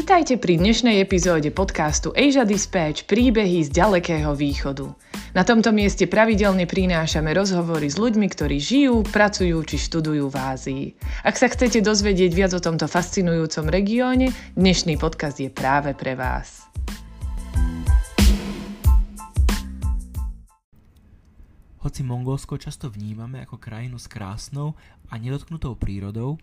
Vítajte pri dnešnej epizóde podcastu Asia Dispatch príbehy z ďalekého východu. Na tomto mieste pravidelne prinášame rozhovory s ľuďmi, ktorí žijú, pracujú či študujú v Ázii. Ak sa chcete dozvedieť viac o tomto fascinujúcom regióne, dnešný podcast je práve pre vás. Hoci Mongolsko často vnímame ako krajinu s krásnou a nedotknutou prírodou,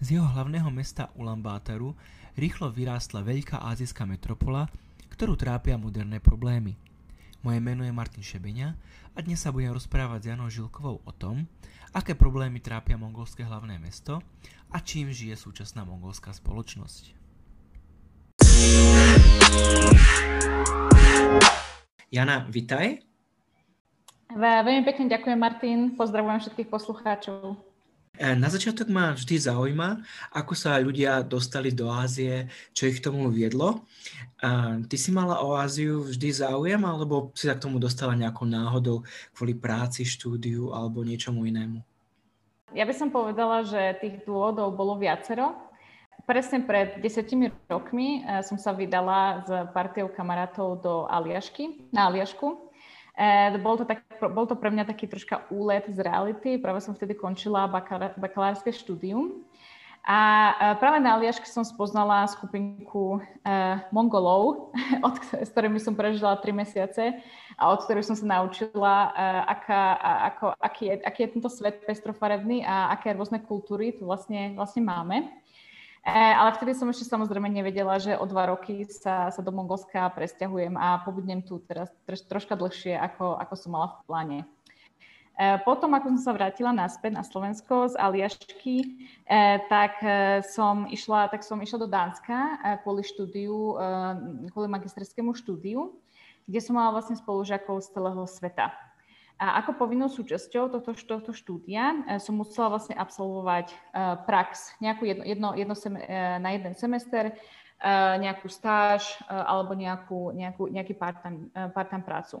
z jeho hlavného mesta Ulaanbátaru rýchlo vyrástla veľká azijská metropola, ktorú trápia moderné problémy. Moje meno je Martin Šebeňa a dnes sa budem rozprávať s Janou Žilkovou o tom, aké problémy trápia mongolské hlavné mesto a čím žije súčasná mongolská spoločnosť. Jana, vitaj. Veľmi pekne ďakujem, Martin. Pozdravujem všetkých poslucháčov. E, na začiatok ma vždy zaujíma, ako sa ľudia dostali do Ázie, čo ich k tomu viedlo. A ty si mala o Áziu vždy záujem, alebo si sa k tomu dostala nejakou náhodou kvôli práci, štúdiu alebo niečomu inému? Ja by som povedala, že tých dôvodov bolo viacero. Presne pred desetimi rokmi e, som sa vydala s partiou kamarátov do Aliašky, na Aliašku Uh, bol, to tak, bol to pre mňa taký troška úlet z reality. Práve som vtedy končila bakalárske štúdium. A uh, práve na Aliaške som spoznala skupinku uh, Mongolov, od, s ktorými som prežila tri mesiace a od ktorých som sa naučila, uh, aká, ako, aký, je, aký je tento svet pestrofarebný a aké rôzne kultúry tu vlastne, vlastne máme. E, ale vtedy som ešte samozrejme nevedela, že o dva roky sa, sa do Mongolska presťahujem a pobudnem tu teraz troš, troška dlhšie, ako, ako som mala v pláne. E, potom, ako som sa vrátila naspäť na Slovensko z Aliašky, e, tak som išla, tak som išla do Dánska kvôli štúdiu, kvôli magisterskému štúdiu, kde som mala vlastne spolužiakov z celého sveta. A ako povinnou súčasťou tohto, tohto štúdia e, som musela vlastne absolvovať e, prax, nejakú jedno, jedno, jedno sem, e, na jeden semester, nejakú stáž alebo nejakú, nejakú, nejaký part-time, part-time prácu.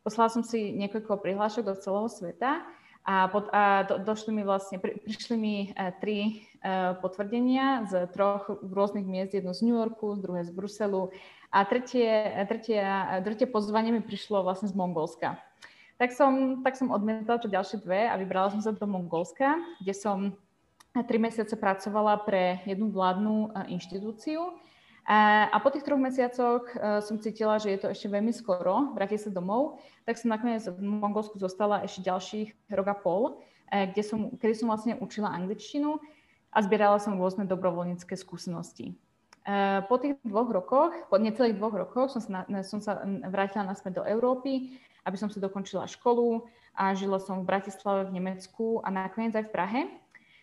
Poslala som si niekoľko prihlášok do celého sveta a, pod, a do, došli mi vlastne, pri, prišli mi tri potvrdenia z troch rôznych miest, jedno z New Yorku, druhé z Bruselu a tretie, tretie, tretie pozvanie mi prišlo vlastne z Mongolska tak som, tak som odmietla čo ďalšie dve a vybrala som sa do Mongolska, kde som tri mesiace pracovala pre jednu vládnu e, inštitúciu. A po tých troch mesiacoch e, som cítila, že je to ešte veľmi skoro vrátiť sa domov, tak som nakoniec v Mongolsku zostala ešte ďalších rok a pol, kde som, kedy som vlastne učila angličtinu a zbierala som rôzne dobrovoľnícke skúsenosti. Po tých dvoch rokoch, po necelých dvoch rokoch som sa, som sa vrátila naspäť do Európy aby som si dokončila školu a žila som v Bratislave v Nemecku a nakoniec aj v Prahe.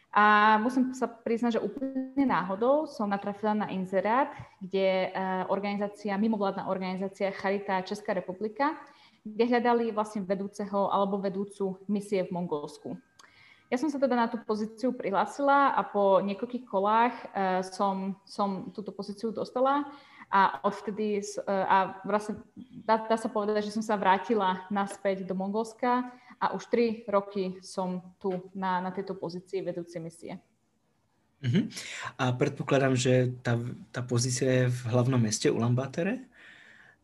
A musím sa priznať, že úplne náhodou som natrafila na inzerát, kde eh, organizácia, mimovládna organizácia Charita Česká republika, kde hľadali vlastne vedúceho alebo vedúcu misie v Mongolsku. Ja som sa teda na tú pozíciu prihlásila a po niekoľkých kolách uh, som, som túto pozíciu dostala a odvtedy, e, a vlastne dá, dá sa povedať, že som sa vrátila naspäť do Mongolska a už tri roky som tu na, na tejto pozícii vedúcej misie. Uh-huh. A predpokladám, že tá, tá pozícia je v hlavnom meste Ulaanbaatere?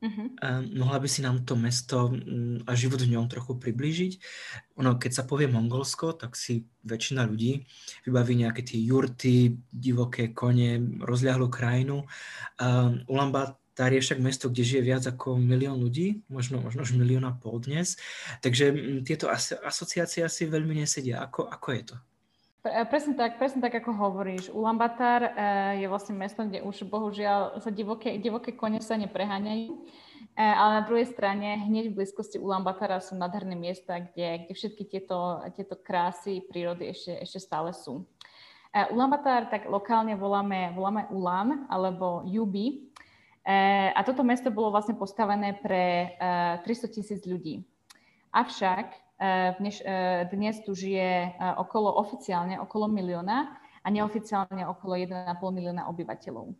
Uh-huh. mohla by si nám to mesto mm, a život v ňom trochu priblížiť? Ono, keď sa povie Mongolsko, tak si väčšina ľudí vybaví nejaké tie jurty, divoké kone, rozľahlú krajinu. Um, je však mesto, kde žije viac ako milión ľudí, možno, možno už milión a pol dnes. Takže mm, tieto asociácie asi veľmi nesedia. Ako, ako je to? Presne tak, presne tak, ako hovoríš. Ulaanbaatar uh, je vlastne mesto, kde už bohužiaľ sa divoké, divoké kone sa nepreháňajú, uh, ale na druhej strane hneď v blízkosti Ulaanbaatara sú nádherné miesta, kde, kde všetky tieto, tieto krásy prírody ešte, ešte stále sú. Ulaanbaatar tak lokálne voláme, voláme Ulan alebo Jubi. A toto mesto bolo vlastne postavené pre uh, 300 tisíc ľudí. Avšak dnes, eh, dnes tu žije eh, okolo oficiálne okolo milióna a neoficiálne okolo 1,5 milióna obyvateľov.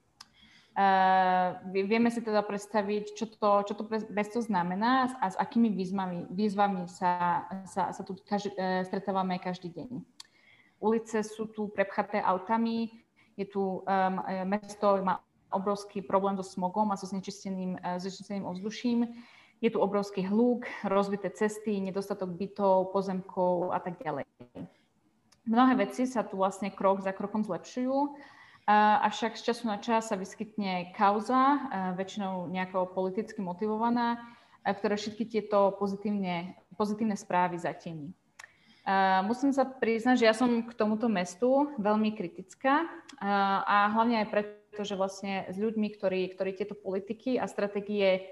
Vieme si teda predstaviť, čo to, čo to mesto znamená a s akými výzvami, výzvami sa, sa, sa tu každý, stretávame každý deň. Ulice sú tu prepchaté autami, je tu um, mesto má obrovský problém so smogom a so znečisteným, znečisteným ovzduším. Je tu obrovský hluk, rozbité cesty, nedostatok bytov, pozemkov a tak ďalej. Mnohé veci sa tu vlastne krok za krokom zlepšujú, avšak z času na čas sa vyskytne kauza, väčšinou nejako politicky motivovaná, ktoré všetky tieto pozitívne, pozitívne správy zatieni. Musím sa priznať, že ja som k tomuto mestu veľmi kritická a hlavne aj preto, že vlastne s ľuďmi, ktorí, ktorí tieto politiky a stratégie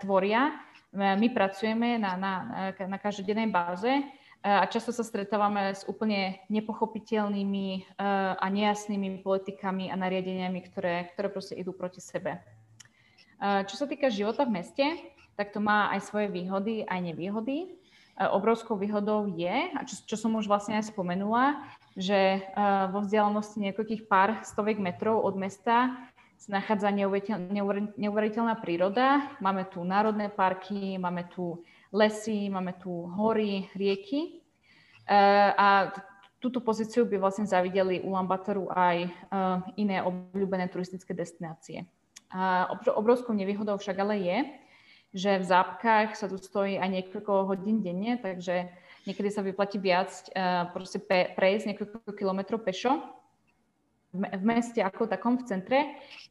tvoria, my pracujeme na, na, na každodennej báze e, a často sa stretávame s úplne nepochopiteľnými e, a nejasnými politikami a nariadeniami, ktoré, ktoré proste idú proti sebe. Čo sa týka života v meste, tak to má aj svoje výhody, aj nevýhody. E, obrovskou výhodou je, a čo, čo som už vlastne aj spomenula, že e, vo vzdialenosti niekoľkých pár stoviek metrov od mesta nachádza neuveriteľná príroda. Máme tu národné parky, máme tu lesy, máme tu hory, rieky. E, a túto pozíciu by vlastne zavideli u Lambatoru aj iné obľúbené turistické destinácie. Obrovskou nevýhodou však ale je, že v zápkách sa tu stojí aj niekoľko hodín denne, takže niekedy sa vyplatí viac uh, proste prejsť niekoľko kilometrov pešo. V, meste ako takom v centre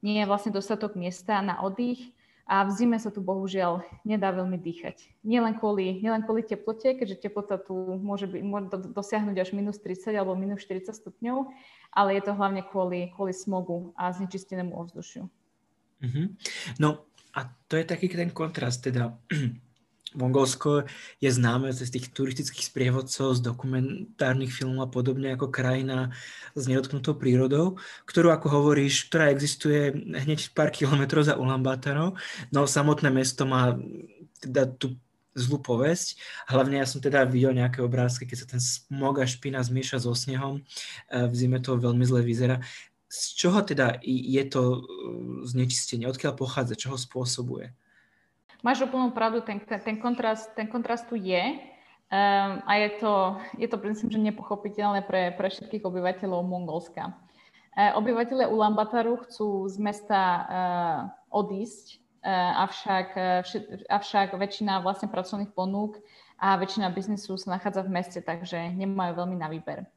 nie je vlastne dostatok miesta na oddych a v zime sa tu bohužiaľ nedá veľmi dýchať. Nielen kvôli, nielen kvôli teplote, keďže teplota tu môže, byť, môže dosiahnuť až minus 30 alebo minus 40 stupňov, ale je to hlavne kvôli, kvôli smogu a znečistenému ovzdušiu. Mm-hmm. No, a to je taký ten kontrast, teda Mongolsko je známe z tých turistických sprievodcov, z dokumentárnych filmov a podobne ako krajina s nedotknutou prírodou, ktorú, ako hovoríš, ktorá existuje hneď pár kilometrov za Ulaanbaatarou, no samotné mesto má teda tú zlú povesť. Hlavne ja som teda videl nejaké obrázky, keď sa ten smog a špina zmieša so snehom. V zime to veľmi zle vyzerá z čoho teda je to uh, znečistenie? Odkiaľ pochádza? Čo ho spôsobuje? Máš úplnú pravdu, ten, ten, kontrast, ten kontrast tu je um, a je to, je to myslím, že nepochopiteľné pre, pre všetkých obyvateľov Mongolska. Uh, obyvateľe Ulaanbataru chcú z mesta uh, odísť, uh, avšak, uh, avšak väčšina vlastne pracovných ponúk a väčšina biznisu sa nachádza v meste, takže nemajú veľmi na výber.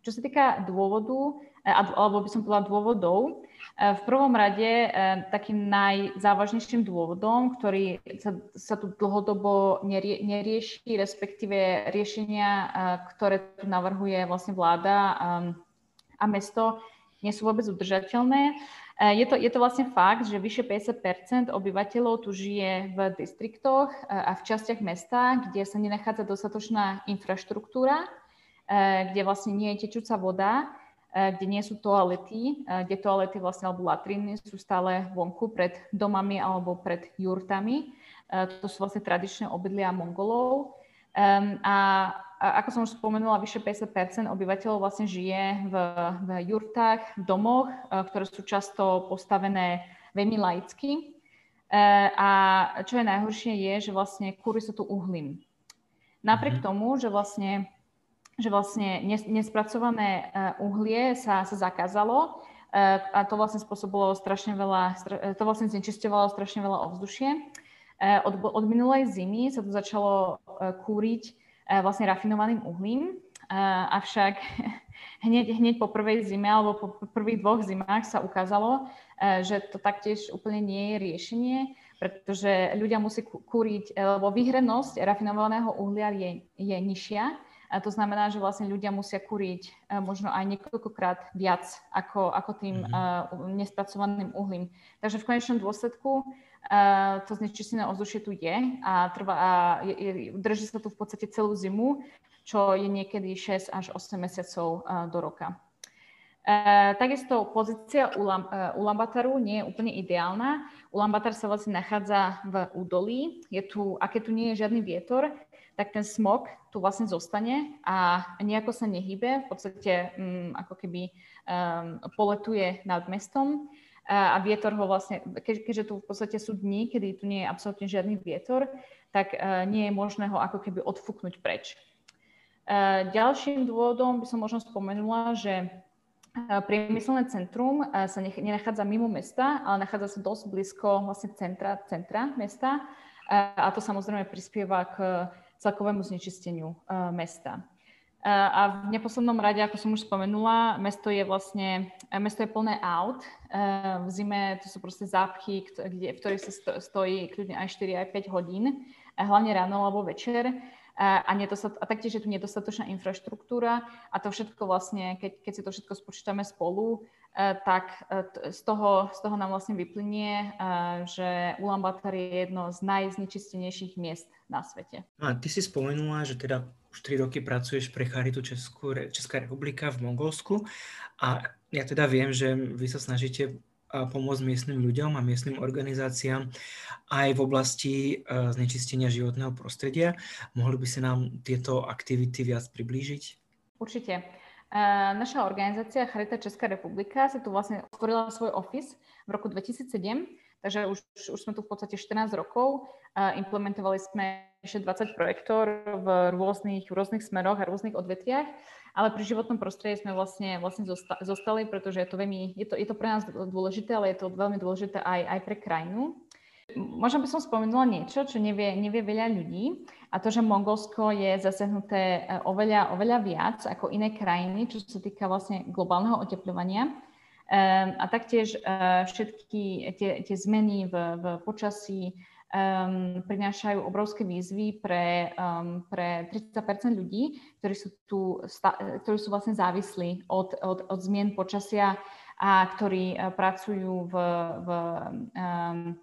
Čo sa týka dôvodu, E, alebo by som povedala dôvodov. E, v prvom rade e, takým najzávažnejším dôvodom, ktorý sa, sa tu dlhodobo nerie, nerieši, respektíve riešenia, ktoré tu navrhuje vlastne vláda a mesto, nie sú vôbec udržateľné. Je to, je to vlastne fakt, že vyše 50 obyvateľov tu žije v distriktoch a v častiach mesta, kde sa nenachádza dostatočná infraštruktúra, kde vlastne nie je tečúca voda E, kde nie sú toalety, e, kde toalety vlastne alebo latriny sú stále vonku pred domami alebo pred jurtami. E, to sú vlastne tradičné obydlia Mongolov. A, ako som už spomenula, vyše 50 obyvateľov vlastne žije v, v jurtách, v domoch, ktoré sú často postavené veľmi laicky. A čo je najhoršie je, že vlastne kúry sú tu uhlím. Napriek mhm. tomu, že vlastne že vlastne nespracované e, uhlie sa, sa zakázalo e, a to vlastne spôsobilo strašne veľa, e, to vlastne znečisťovalo strašne veľa ovzdušie. Od, od minulej zimy sa tu začalo kúriť vlastne rafinovaným uhlím, avšak hneď, hneď po prvej zime alebo po prvých dvoch zimách sa ukázalo, že to taktiež úplne nie je riešenie, pretože ľudia musí kúriť, lebo výhrenosť rafinovaného uhlia je, je nižšia, a to znamená, že vlastne ľudia musia kúriť e, možno aj niekoľkokrát viac ako, ako tým mm-hmm. nespracovaným uhlím. Takže v konečnom dôsledku uh, to znečistené ovzdušie tu je a, trvá, a je, je, drží sa tu v podstate celú zimu, čo je niekedy 6 až 8 mesiacov do roka. Uh, takisto pozícia Ulam, uh, Ulambataru nie je úplne ideálna. Ulambatar sa vlastne nachádza v údolí, je tu, aké tu nie je žiadny vietor, tak ten smog tu vlastne zostane a nejako sa nehybe, v podstate um, ako keby um, poletuje nad mestom a, a vietor ho vlastne, ke, keďže tu v podstate sú dni, kedy tu nie je absolútne žiadny vietor, tak uh, nie je možné ho ako keby odfúknuť preč. Uh, ďalším dôvodom by som možno spomenula, že priemyselné centrum sa nenachádza mimo mesta, ale nachádza sa dosť blízko vlastne centra, centra mesta a to samozrejme prispieva k celkovému znečisteniu mesta. A v neposlednom rade, ako som už spomenula, mesto je vlastne, mesto je plné aut. V zime to sú proste zápchy, kde, v ktorých sa stojí kľudne aj 4, aj 5 hodín, hlavne ráno alebo večer a, nedostat, a taktiež je tu nedostatočná infraštruktúra a to všetko vlastne, keď, keď si to všetko spočítame spolu, tak e, z toho, z toho nám vlastne vyplynie, e, že Ulaanbaatar je jedno z najznečistenejších miest na svete. A ty si spomenula, že teda už 3 roky pracuješ pre Charitu Česku, Česká republika v Mongolsku a ja teda viem, že vy sa snažíte pomôcť miestnym ľuďom a miestnym organizáciám aj v oblasti e, znečistenia životného prostredia. Mohli by si nám tieto aktivity viac priblížiť? Určite. Naša organizácia Charita Česká republika sa tu vlastne otvorila svoj office v roku 2007, takže už, už sme tu v podstate 14 rokov. Implementovali sme ešte 20 projektov v rôznych, rôznych smeroch a rôznych odvetviach ale pri životnom prostredí sme vlastne, vlastne zostali, pretože je to, veľmi, je, to, je to pre nás dôležité, ale je to veľmi dôležité aj, aj pre krajinu. Možno by som spomenula niečo, čo nevie, nevie veľa ľudí a to, že Mongolsko je zasiahnuté e, oveľa, oveľa viac ako iné krajiny, čo sa týka vlastne globálneho oteplovania. Um, a taktiež uh, všetky tie, tie zmeny v, v počasí, um, prinášajú obrovské výzvy pre, um, pre 30% ľudí, ktorí sú, tu, ktorí sú vlastne závislí od, od, od zmien počasia a ktorí uh, pracujú v, v, um,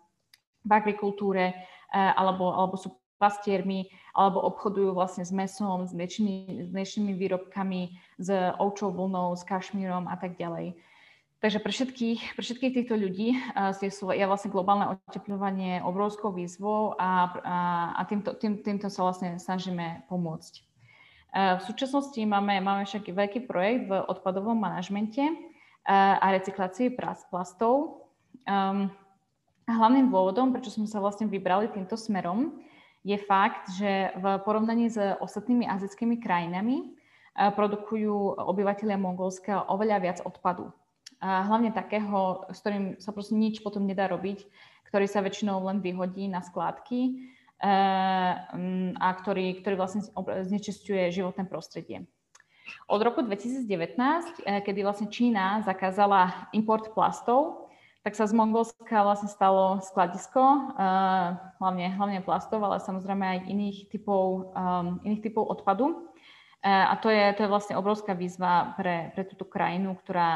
v agrikultúre uh, alebo, alebo sú pastiermi alebo obchodujú vlastne s mesom, s mliečnými, s mliečnými výrobkami, s ovčou vlnou, s kašmírom a tak ďalej. Takže pre všetkých, pre všetkých týchto ľudí je, je vlastne globálne oteplovanie obrovskou výzvou a, a, a týmto, tým, týmto sa vlastne snažíme pomôcť. V súčasnosti máme, máme však veľký projekt v odpadovom manažmente a recyklácii plastov. Um, hlavným dôvodom, prečo sme sa vlastne vybrali týmto smerom, je fakt, že v porovnaní s ostatnými azijskými krajinami produkujú obyvateľia Mongolska oveľa viac odpadu hlavne takého, s ktorým sa proste nič potom nedá robiť, ktorý sa väčšinou len vyhodí na skládky eh, mm, a ktorý, ktorý vlastne znečistuje životné prostredie. Od roku 2019, eh, kedy vlastne Čína zakázala import plastov, tak sa z Mongolska vlastne stalo skladisko, eh, hlavne, hlavne plastov, ale samozrejme aj iných typov, iných typov odpadu. E, a to je, to je vlastne obrovská výzva pre, pre túto krajinu, ktorá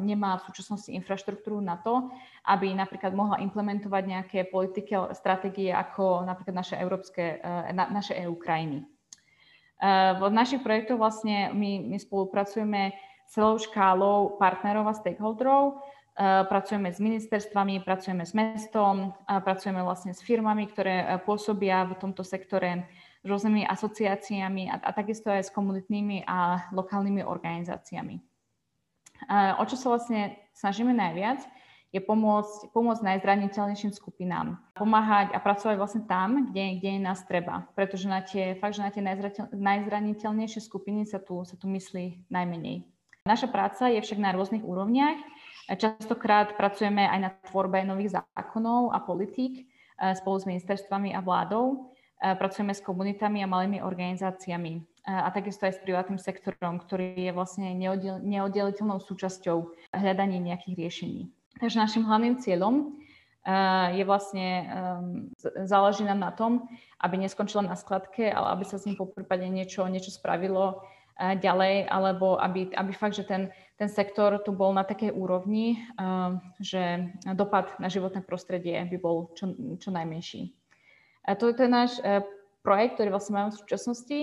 nemá v súčasnosti infraštruktúru na to, aby napríklad mohla implementovať nejaké politiky, stratégie ako napríklad naše, európske, na, naše EU krajiny. V našich projektoch vlastne my, my spolupracujeme celou škálou partnerov a stakeholderov, pracujeme s ministerstvami, pracujeme s mestom, pracujeme vlastne s firmami, ktoré pôsobia v tomto sektore rôznymi asociáciami a, a takisto aj s komunitnými a lokálnymi organizáciami. O čo sa vlastne snažíme najviac, je pomôcť, pomôcť najzraniteľnejším skupinám. Pomáhať a pracovať vlastne tam, kde, kde je nás treba. Pretože na tie, fakt, že na tie najzraniteľnejšie skupiny sa tu, sa tu myslí najmenej. Naša práca je však na rôznych úrovniach. Častokrát pracujeme aj na tvorbe nových zákonov a politík eh, spolu s ministerstvami a vládou pracujeme s komunitami a malými organizáciami a takisto aj s privátnym sektorom, ktorý je vlastne neoddeliteľnou súčasťou hľadania nejakých riešení. Takže našim hlavným cieľom je vlastne, záleží nám na tom, aby neskončila na skladke, ale aby sa s ním po prípade niečo, niečo spravilo ďalej, alebo aby, aby fakt, že ten, ten sektor tu bol na takej úrovni, že dopad na životné prostredie by bol čo, čo najmenší. A to je náš e, projekt, ktorý vlastne máme v súčasnosti,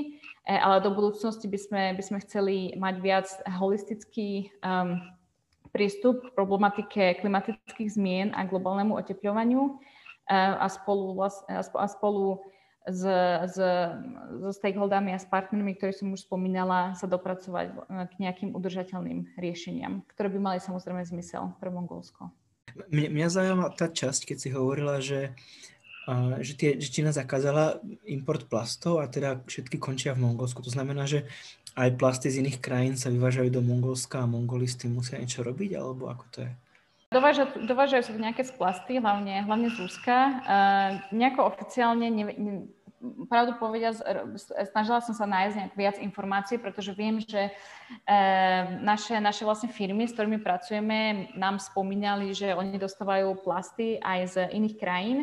e, ale do budúcnosti by sme, by sme chceli mať viac holistický um, prístup k problematike klimatických zmien a globálnemu oteplovaniu e, a spolu, a spolu s, s, so stakeholdami a s partnermi, ktorí som už spomínala, sa dopracovať k nejakým udržateľným riešeniam, ktoré by mali samozrejme zmysel pre Mongolsko. Mňa, mňa zaujíma tá časť, keď si hovorila, že že, tie, že Čína zakázala import plastov a teda všetky končia v Mongolsku. To znamená, že aj plasty z iných krajín sa vyvážajú do Mongolska a Mongoli s tým musia niečo robiť, alebo ako to je? Dovážajú, dovážajú sa nejaké z plasty, hlavne, hlavne z Ruska. Uh, nejako oficiálne, ne, ne, pravdu povedať, snažila som sa nájsť nejak viac informácií, pretože viem, že uh, naše, naše vlastne firmy, s ktorými pracujeme, nám spomínali, že oni dostávajú plasty aj z iných krajín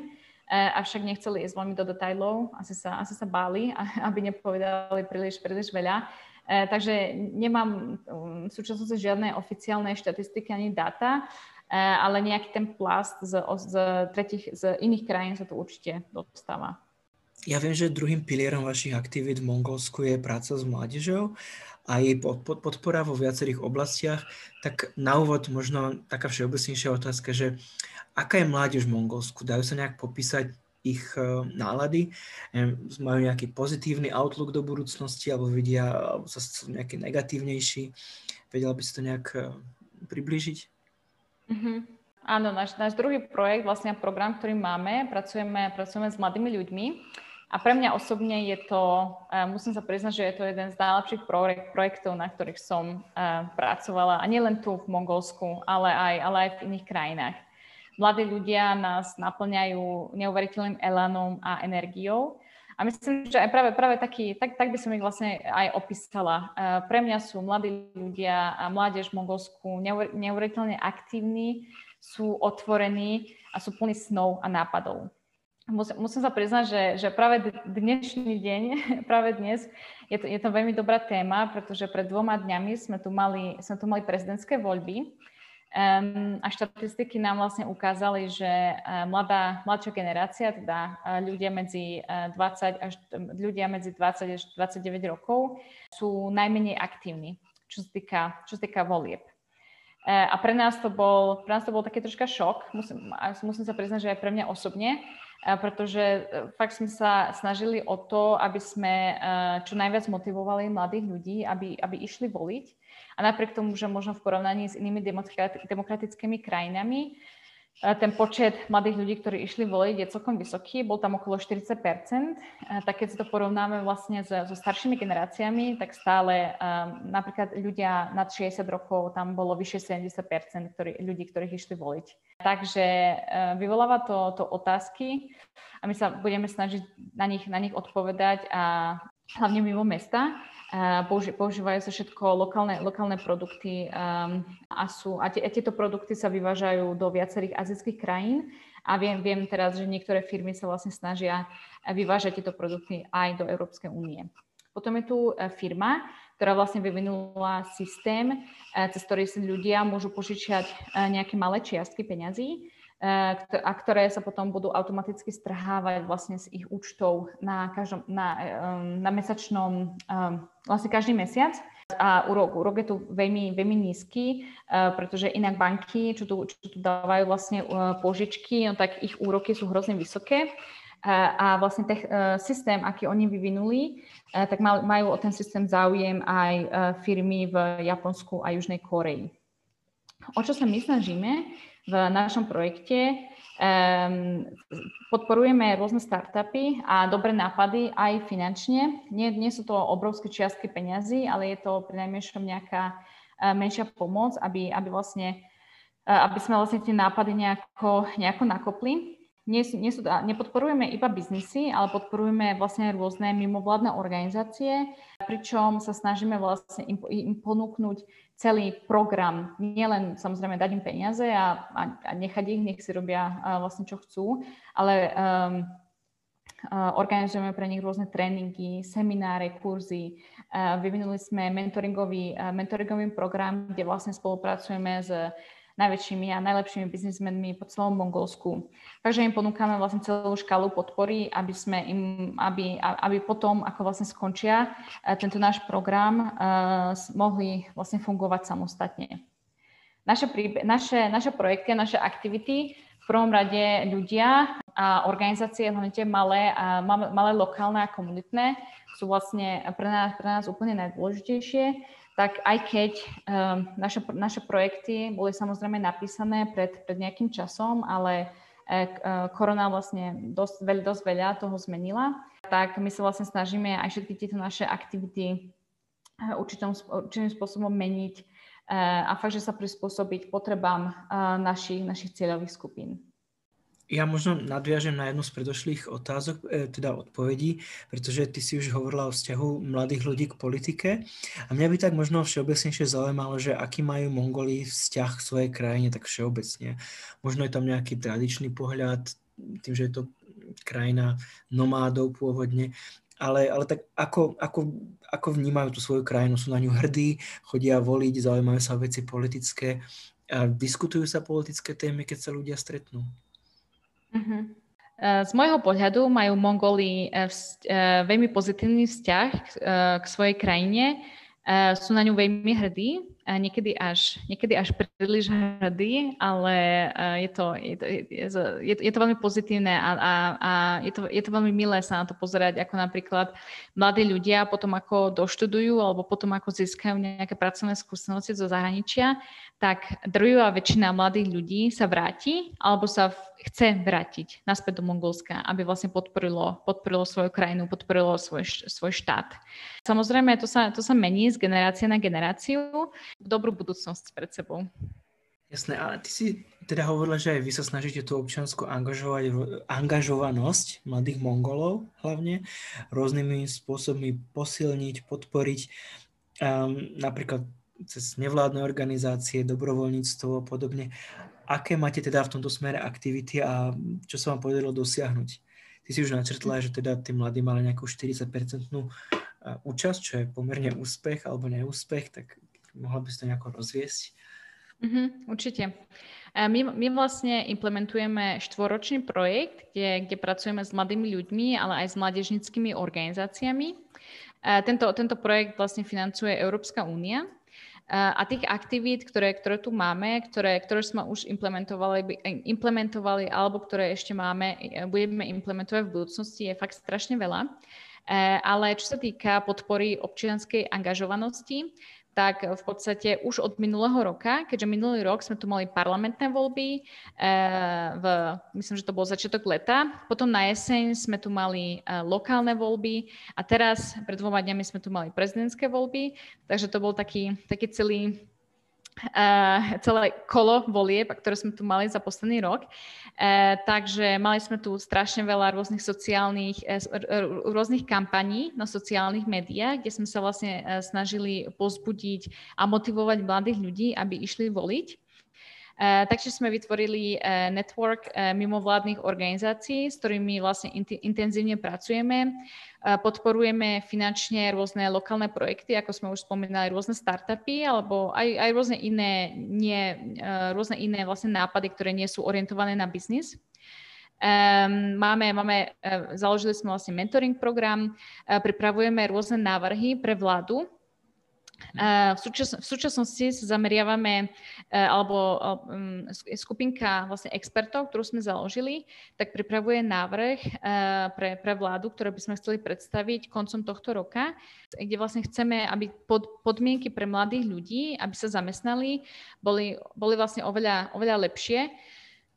E, avšak nechceli ísť veľmi do detajlov, asi sa, asi sa báli, aby nepovedali príliš, príliš veľa. E, takže nemám um, v súčasnosti žiadne oficiálne štatistiky ani dáta, ale nejaký ten plast z, z, tretich, z iných krajín sa to určite dostáva. Ja viem, že druhým pilierom vašich aktivít v Mongolsku je práca s mládežou a jej podpora vo viacerých oblastiach. Tak na úvod možno taká všeobecnejšia otázka, že aká je mládež v Mongolsku? Dajú sa nejak popísať ich e, nálady? Majú nejaký pozitívny outlook do budúcnosti alebo vidia alebo sa nejaký negatívnejší? Vedela by si to nejak e, priblížiť? Mm-hmm. Áno, náš, náš druhý projekt, vlastne program, ktorý máme, pracujeme, pracujeme s mladými ľuďmi a pre mňa osobne je to, musím sa priznať, že je to jeden z najlepších projektov, na ktorých som pracovala. A nielen tu v Mongolsku, ale aj, ale aj v iných krajinách. Mladí ľudia nás naplňajú neuveriteľným elanom a energiou. A myslím, že aj práve, práve taký, tak, tak by som ich vlastne aj opísala. Pre mňa sú mladí ľudia a mládež v Mongolsku neuveriteľne aktívni, sú otvorení a sú plní snov a nápadov musím, musím sa priznať, že, že práve dnešný deň, práve dnes je to, je to veľmi dobrá téma, pretože pred dvoma dňami sme tu mali, sme tu mali prezidentské voľby um, a štatistiky nám vlastne ukázali, že uh, mladá, mladšia generácia, teda uh, ľudia medzi uh, 20 až ľudia medzi 20 až 29 rokov sú najmenej aktívni, čo sa týka, čo sa týka volieb. A pre nás to bol, pre nás to bol taký troška šok, musím, musím sa priznať, že aj pre mňa osobne, pretože e, fakt sme sa snažili o to, aby sme e, čo najviac motivovali mladých ľudí, aby, aby išli voliť. A napriek tomu, že možno v porovnaní s inými demokratickými krajinami ten počet mladých ľudí, ktorí išli voliť, je celkom vysoký, bol tam okolo 40 Tak keď si to porovnáme vlastne so, so staršími generáciami, tak stále um, napríklad ľudia nad 60 rokov, tam bolo vyše 70 ktorý, ľudí, ktorých išli voliť. Takže uh, vyvoláva to, to otázky a my sa budeme snažiť na nich, na nich odpovedať a hlavne mimo mesta používajú sa všetko lokálne, lokálne produkty um, a, sú, a, tie, a tieto produkty sa vyvážajú do viacerých azijských krajín a viem, viem teraz, že niektoré firmy sa vlastne snažia vyvážať tieto produkty aj do Európskej únie. Potom je tu e, firma, ktorá vlastne vyvinula systém, e, cez ktorý si ľudia môžu požičiať e, nejaké malé čiastky peňazí a ktoré sa potom budú automaticky strhávať vlastne z ich účtov na, každom, na, na mesačnom, vlastne každý mesiac. A úrok, úrok je tu veľmi, veľmi nízky, pretože inak banky, čo tu, čo tu dávajú vlastne požičky, no tak ich úroky sú hrozne vysoké. A vlastne ten systém, aký oni vyvinuli, tak majú o ten systém záujem aj firmy v Japonsku a Južnej Koreji. O čo sa my snažíme, v našom projekte um, podporujeme rôzne startupy a dobré nápady aj finančne. Nie, nie sú to obrovské čiastky peňazí, ale je to pri najmenšom nejaká uh, menšia pomoc, aby, aby, vlastne, uh, aby sme vlastne tie nápady nejako, nejako nakopli. Nie, nie sú, nepodporujeme iba biznisy, ale podporujeme vlastne rôzne mimovládne organizácie, pričom sa snažíme vlastne im, im ponúknuť celý program, nielen samozrejme dať im peniaze a, a, a nechať ich, nech si robia vlastne čo chcú, ale um, organizujeme pre nich rôzne tréningy, semináre, kurzy. Vyvinuli sme mentoringový, mentoringový program, kde vlastne spolupracujeme s najväčšími a najlepšími biznismenmi po celom Mongolsku. Takže im ponúkame vlastne celú škálu podpory, aby, sme im, aby, aby potom, ako vlastne skončia eh, tento náš program, uh, mohli vlastne fungovať samostatne. Naše, príbe- naše, naše projekty naše aktivity v prvom rade ľudia a organizácie, hlavne tie malé, a malé lokálne a komunitné, sú vlastne pre nás, pre nás úplne najdôležitejšie tak aj keď um, naše, naše projekty boli samozrejme napísané pred, pred nejakým časom, ale korona vlastne dosť, veľ, dosť veľa toho zmenila, tak my sa vlastne snažíme aj všetky tieto naše aktivity určitom, určitým spôsobom meniť a fakt, že sa prispôsobiť potrebám našich, našich cieľových skupín. Ja možno nadviažem na jednu z predošlých otázok, e, teda odpovedí, pretože ty si už hovorila o vzťahu mladých ľudí k politike a mňa by tak možno všeobecnejšie zaujímalo, že aký majú Mongoli vzťah k svojej krajine tak všeobecne. Možno je tam nejaký tradičný pohľad, tým, že je to krajina nomádov pôvodne, ale, ale tak ako, ako, ako vnímajú tú svoju krajinu? Sú na ňu hrdí, chodia voliť, zaujímajú sa veci politické, a diskutujú sa politické témy, keď sa ľudia stretnú? Uh-huh. Z môjho pohľadu majú Mongoli eh, veľmi pozitívny vzťah k svojej krajine, sú na ňu veľmi hrdí niekedy až, niekedy až príliš hrdý, ale je to, je to, je, je, je to veľmi pozitívne a, a, a je, to, je to veľmi milé sa na to pozerať, ako napríklad mladí ľudia potom ako doštudujú alebo potom ako získajú nejaké pracovné skúsenosti zo zahraničia, tak drvivá väčšina mladých ľudí sa vráti alebo sa chce vrátiť naspäť do Mongolska, aby vlastne podporilo, podporilo svoju krajinu, podporilo svoj, svoj štát. Samozrejme, to sa, to sa mení z generácie na generáciu, dobrú budúcnosť pred sebou. Jasné, ale ty si teda hovorila, že aj vy sa snažíte tú občianskú angažovanosť mladých Mongolov hlavne rôznymi spôsobmi posilniť, podporiť, um, napríklad cez nevládne organizácie, dobrovoľníctvo a podobne. Aké máte teda v tomto smere aktivity a čo sa vám podarilo dosiahnuť? Ty si už načrtla, že teda tí mladí mali nejakú 40-percentnú účasť, čo je pomerne úspech alebo neúspech, tak mohla by si to nejako rozviesť? Mm-hmm, určite. My, my vlastne implementujeme štvoročný projekt, kde, kde pracujeme s mladými ľuďmi, ale aj s mládežnickými organizáciami. Tento, tento projekt vlastne financuje Európska únia a tých aktivít, ktoré, ktoré tu máme, ktoré, ktoré sme už implementovali, implementovali alebo ktoré ešte máme, budeme implementovať v budúcnosti, je fakt strašne veľa. Ale čo sa týka podpory občianskej angažovanosti, tak v podstate už od minulého roka, keďže minulý rok sme tu mali parlamentné voľby, eh, v, myslím, že to bol začiatok leta, potom na jeseň sme tu mali eh, lokálne voľby a teraz pred dvoma dňami sme tu mali prezidentské voľby, takže to bol taký, taký celý Uh, celé kolo volieb, ktoré sme tu mali za posledný rok. Uh, takže mali sme tu strašne veľa rôznych sociálnych, uh, rôznych kampaní na sociálnych médiách, kde sme sa vlastne snažili pozbudiť a motivovať mladých ľudí, aby išli voliť. Uh, takže sme vytvorili uh, network uh, mimovládnych organizácií, s ktorými vlastne in- intenzívne pracujeme. Podporujeme finančne rôzne lokálne projekty, ako sme už spomínali, rôzne startupy alebo aj, aj rôzne iné, nie, rôzne iné vlastne nápady, ktoré nie sú orientované na biznis. Um, máme, máme, založili sme vlastne mentoring program, pripravujeme rôzne návrhy pre vládu, v, súčas, v súčasnosti sa zameriavame, e, alebo um, skupinka vlastne expertov, ktorú sme založili, tak pripravuje návrh e, pre, pre vládu, ktoré by sme chceli predstaviť koncom tohto roka, kde vlastne chceme, aby pod, podmienky pre mladých ľudí, aby sa zamestnali, boli, boli vlastne oveľa, oveľa lepšie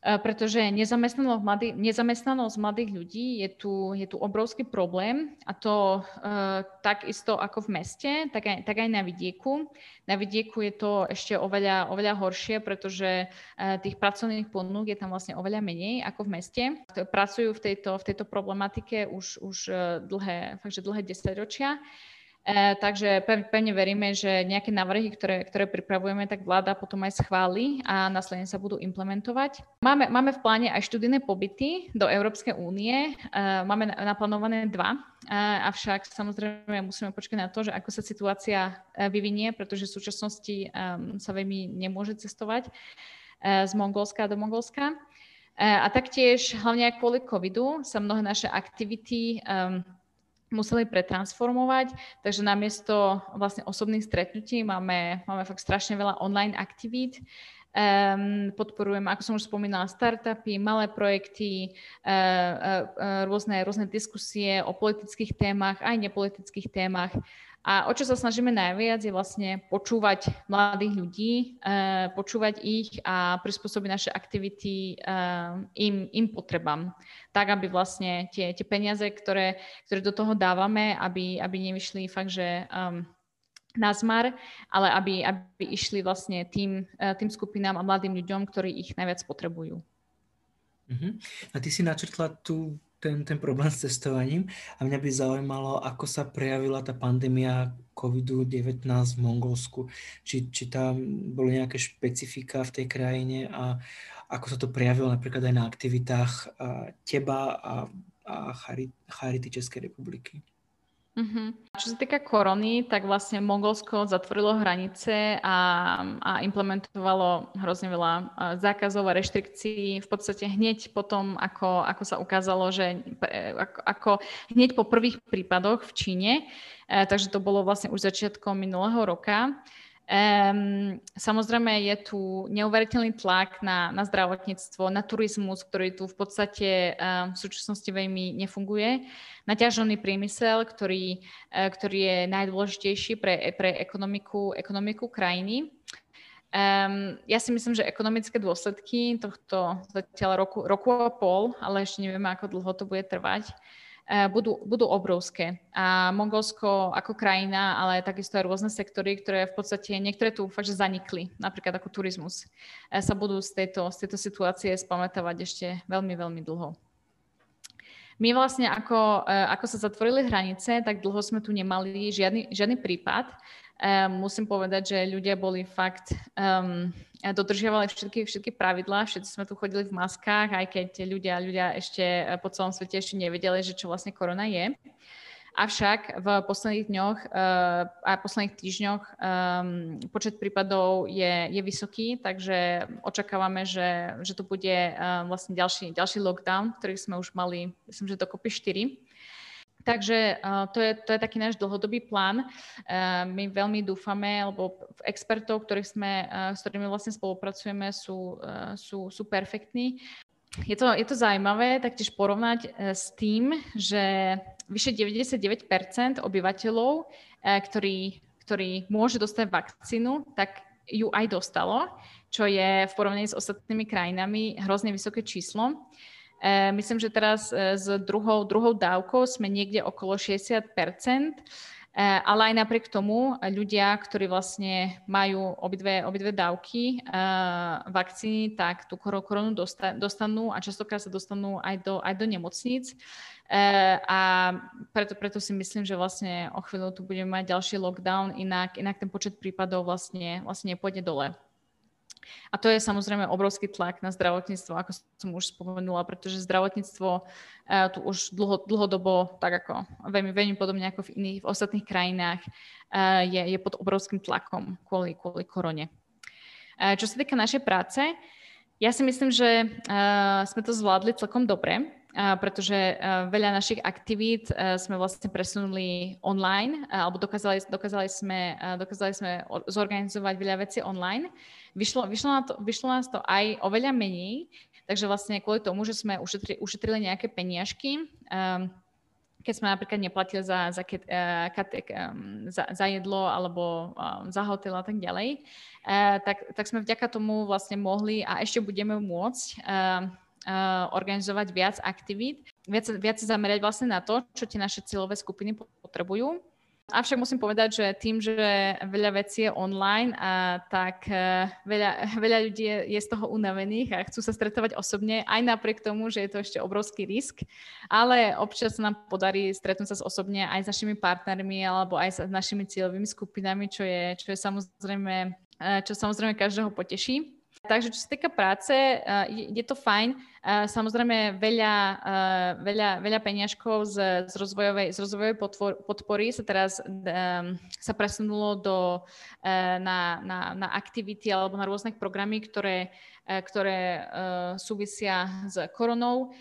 pretože nezamestnanosť mladých, nezamestnanosť mladých ľudí je tu, je tu obrovský problém a to uh, takisto ako v meste, tak aj, tak aj na vidieku. Na vidieku je to ešte oveľa, oveľa horšie, pretože uh, tých pracovných ponúk je tam vlastne oveľa menej ako v meste. Pracujú v tejto, v tejto problematike už, už dlhé, fakt, dlhé desaťročia. ročia E, takže pevne veríme, že nejaké návrhy, ktoré, ktoré pripravujeme, tak vláda potom aj schváli a následne sa budú implementovať. Máme, máme v pláne aj študijné pobyty do Európskej únie. E, máme naplánované dva, e, avšak samozrejme musíme počkať na to, že ako sa situácia vyvinie, pretože v súčasnosti sa veľmi nemôže cestovať z Mongolska do Mongolska. A taktiež, hlavne aj kvôli covidu, sa mnohé naše aktivity um, museli pretransformovať, takže namiesto vlastne osobných stretnutí máme, máme fakt strašne veľa online aktivít. Um, podporujeme, ako som už spomínala, startupy, malé projekty, uh, uh, rôzne, rôzne diskusie o politických témach, aj nepolitických témach. A o čo sa snažíme najviac je vlastne počúvať mladých ľudí, uh, počúvať ich a prispôsobiť naše aktivity uh, im, im potrebám. Tak, aby vlastne tie, tie peniaze, ktoré, ktoré do toho dávame, aby, aby nevyšli fakt, že um, na zmar, ale aby, aby išli vlastne tým, tým skupinám a mladým ľuďom, ktorí ich najviac potrebujú. Uh-huh. A ty si načrtla tu ten, ten problém s cestovaním a mňa by zaujímalo, ako sa prejavila tá pandémia COVID-19 v Mongolsku. Či, či tam boli nejaké špecifika v tej krajine a ako sa to prejavilo napríklad aj na aktivitách teba a, a Charity Českej republiky. Uh-huh. Čo sa týka korony, tak vlastne Mongolsko zatvorilo hranice a, a implementovalo hrozne veľa zákazov a reštrikcií v podstate hneď potom, ako, ako sa ukázalo, že ako, ako hneď po prvých prípadoch v Číne, e, takže to bolo vlastne už začiatkom minulého roka. Um, samozrejme je tu neuveriteľný tlak na, na zdravotníctvo, na turizmus, ktorý tu v podstate um, v súčasnosti veľmi nefunguje, na ťažovný priemysel, ktorý, uh, ktorý je najdôležitejší pre, pre ekonomiku, ekonomiku krajiny. Um, ja si myslím, že ekonomické dôsledky tohto zatiaľ roku, roku a pol, ale ešte nevieme, ako dlho to bude trvať, budú, budú obrovské. A Mongolsko ako krajina, ale takisto aj rôzne sektory, ktoré v podstate, niektoré tu fakt, že zanikli, napríklad ako turizmus, eh, sa budú z tejto, z tejto situácie spamätávať ešte veľmi, veľmi dlho. My vlastne ako, eh, ako sa zatvorili hranice, tak dlho sme tu nemali žiadny, žiadny prípad. Um, musím povedať, že ľudia boli fakt, um, dodržiavali všetky, všetky pravidlá, všetci sme tu chodili v maskách, aj keď ľudia, ľudia ešte eh, po celom svete ešte nevedeli, že čo vlastne korona je. Avšak v posledných dňoch uh, a posledných týždňoch um, počet prípadov je, je vysoký, takže očakávame, že, že to bude uh, vlastne ďalší, ďalší lockdown, ktorý sme už mali, myslím, že dokopy 4. Takže uh, to, je, to je taký náš dlhodobý plán. Uh, my veľmi dúfame, lebo expertov, ktorých sme, uh, s ktorými vlastne spolupracujeme, sú, uh, sú, sú perfektní. Je to, je to zaujímavé taktiež porovnať uh, s tým, že vyše 99% obyvateľov, uh, ktorí, ktorí môže dostať vakcínu, tak ju aj dostalo, čo je v porovnaní s ostatnými krajinami hrozne vysoké číslo. E, myslím, že teraz e, s druhou, druhou dávkou sme niekde okolo 60 e, ale aj napriek tomu ľudia, ktorí vlastne majú obidve, obidve dávky vakcíny, tak tú koronu dostanú a častokrát sa dostanú aj do, aj do nemocníc. A preto, preto si myslím, že vlastne o chvíľu tu budeme mať ďalší lockdown, inak, inak ten počet prípadov vlastne, vlastne nepôjde dole. A to je samozrejme obrovský tlak na zdravotníctvo, ako som už spomenula, pretože zdravotníctvo uh, tu už dlho, dlhodobo, tak ako veľmi, veľmi podobne ako v iných v ostatných krajinách, uh, je, je pod obrovským tlakom kvôli, kvôli korone. Uh, čo sa týka našej práce, ja si myslím, že uh, sme to zvládli celkom dobre pretože veľa našich aktivít sme vlastne presunuli online, alebo dokázali, dokázali, sme, dokázali sme zorganizovať veľa vecí online. Vyšlo, vyšlo, na to, vyšlo nás to aj oveľa menej, takže vlastne kvôli tomu, že sme ušetrili, ušetrili nejaké peniažky, um, keď sme napríklad neplatili za, za, um, za, za jedlo alebo um, za hotel a tak ďalej, tak, tak sme vďaka tomu vlastne mohli a ešte budeme môcť organizovať viac aktivít, viac, viac zamerať vlastne na to, čo tie naše cieľové skupiny potrebujú. Avšak musím povedať, že tým, že veľa vecí je online, a tak uh, veľa, veľa ľudí je, je z toho unavených a chcú sa stretovať osobne, aj napriek tomu, že je to ešte obrovský risk. Ale občas sa nám podarí stretnúť sa osobne aj s našimi partnermi alebo aj s našimi cieľovými skupinami, čo je, čo je samozrejme, uh, čo samozrejme každého poteší. Takže čo sa týka práce, je, je to fajn. Uh, samozrejme veľa, uh, veľa, veľa peňažkov z, z, rozvojovej, z rozvojovej podpory sa teraz um, sa presunulo do, na, na, na aktivity alebo na rôzne programy, ktoré, ktoré súvisia s koronou.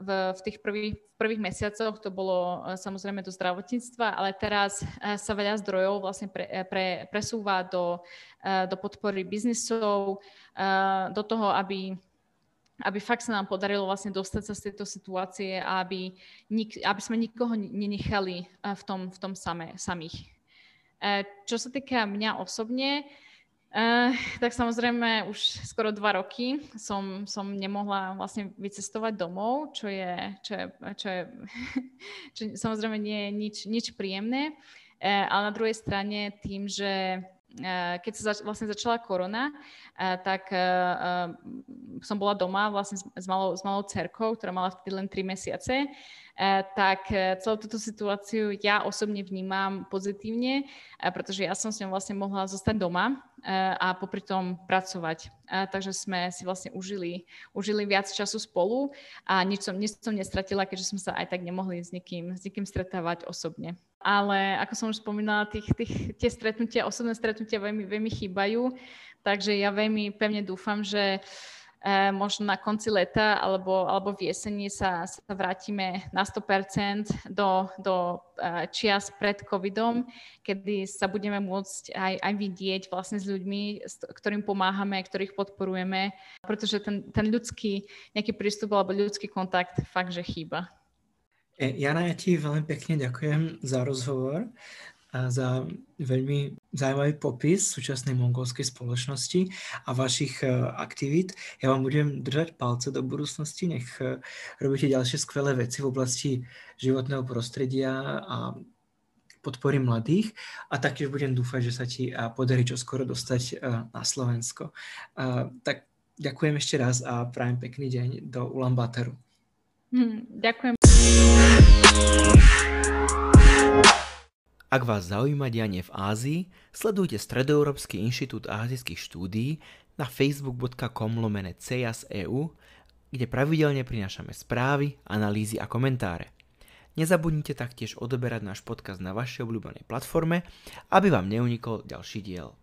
V, v tých prvých, prvých mesiacoch to bolo samozrejme do zdravotníctva, ale teraz sa veľa zdrojov vlastne pre, pre, presúva do, do podpory biznisov, do toho, aby aby fakt sa nám podarilo vlastne dostať sa z tejto situácie a aby, nik, aby sme nikoho nenechali v tom, v tom same, samých. Čo sa týka mňa osobne, Uh, tak samozrejme už skoro dva roky som, som nemohla vlastne vycestovať domov, čo je, čo je, čo je čo samozrejme nie je nič, nič príjemné, ale na druhej strane tým, že keď sa zač- vlastne začala korona, tak som bola doma vlastne s, malou, s malou cerkou, ktorá mala vtedy len 3 mesiace tak celú túto situáciu ja osobne vnímam pozitívne, pretože ja som s ňou vlastne mohla zostať doma a popri tom pracovať. Takže sme si vlastne užili, užili viac času spolu a nič som, nič som nestratila, keďže sme sa aj tak nemohli s nikým, s nikým stretávať osobne. Ale ako som už spomínala, tých, tých, tie stretnutia, osobné stretnutia veľmi, veľmi chýbajú, takže ja veľmi pevne dúfam, že uh, E, možno na konci leta alebo, alebo v jeseni sa, sa vrátime na 100% do, do e, čias pred covidom, kedy sa budeme môcť aj, aj vidieť vlastne s ľuďmi, s ktorým pomáhame, ktorých podporujeme, pretože ten, ten ľudský nejaký prístup alebo ľudský kontakt fakt, že chýba. E, Jana, ja ti veľmi pekne ďakujem za rozhovor za veľmi zaujímavý popis súčasnej mongolskej spoločnosti a vašich e, aktivít. Ja vám budem držať palce do budúcnosti, nech e, robíte ďalšie skvelé veci v oblasti životného prostredia a podpory mladých a taktiež budem dúfať, že sa ti podarí čoskoro dostať na Slovensko. Tak ďakujem ešte raz a prajem pekný deň do Ulaanbaateru. Hmm, ďakujem. Ak vás zaujíma dianie v Ázii, sledujte Stredoeurópsky inštitút ázijských štúdií na facebook.com lomene EU, kde pravidelne prinášame správy, analýzy a komentáre. Nezabudnite taktiež odoberať náš podcast na vašej obľúbenej platforme, aby vám neunikol ďalší diel.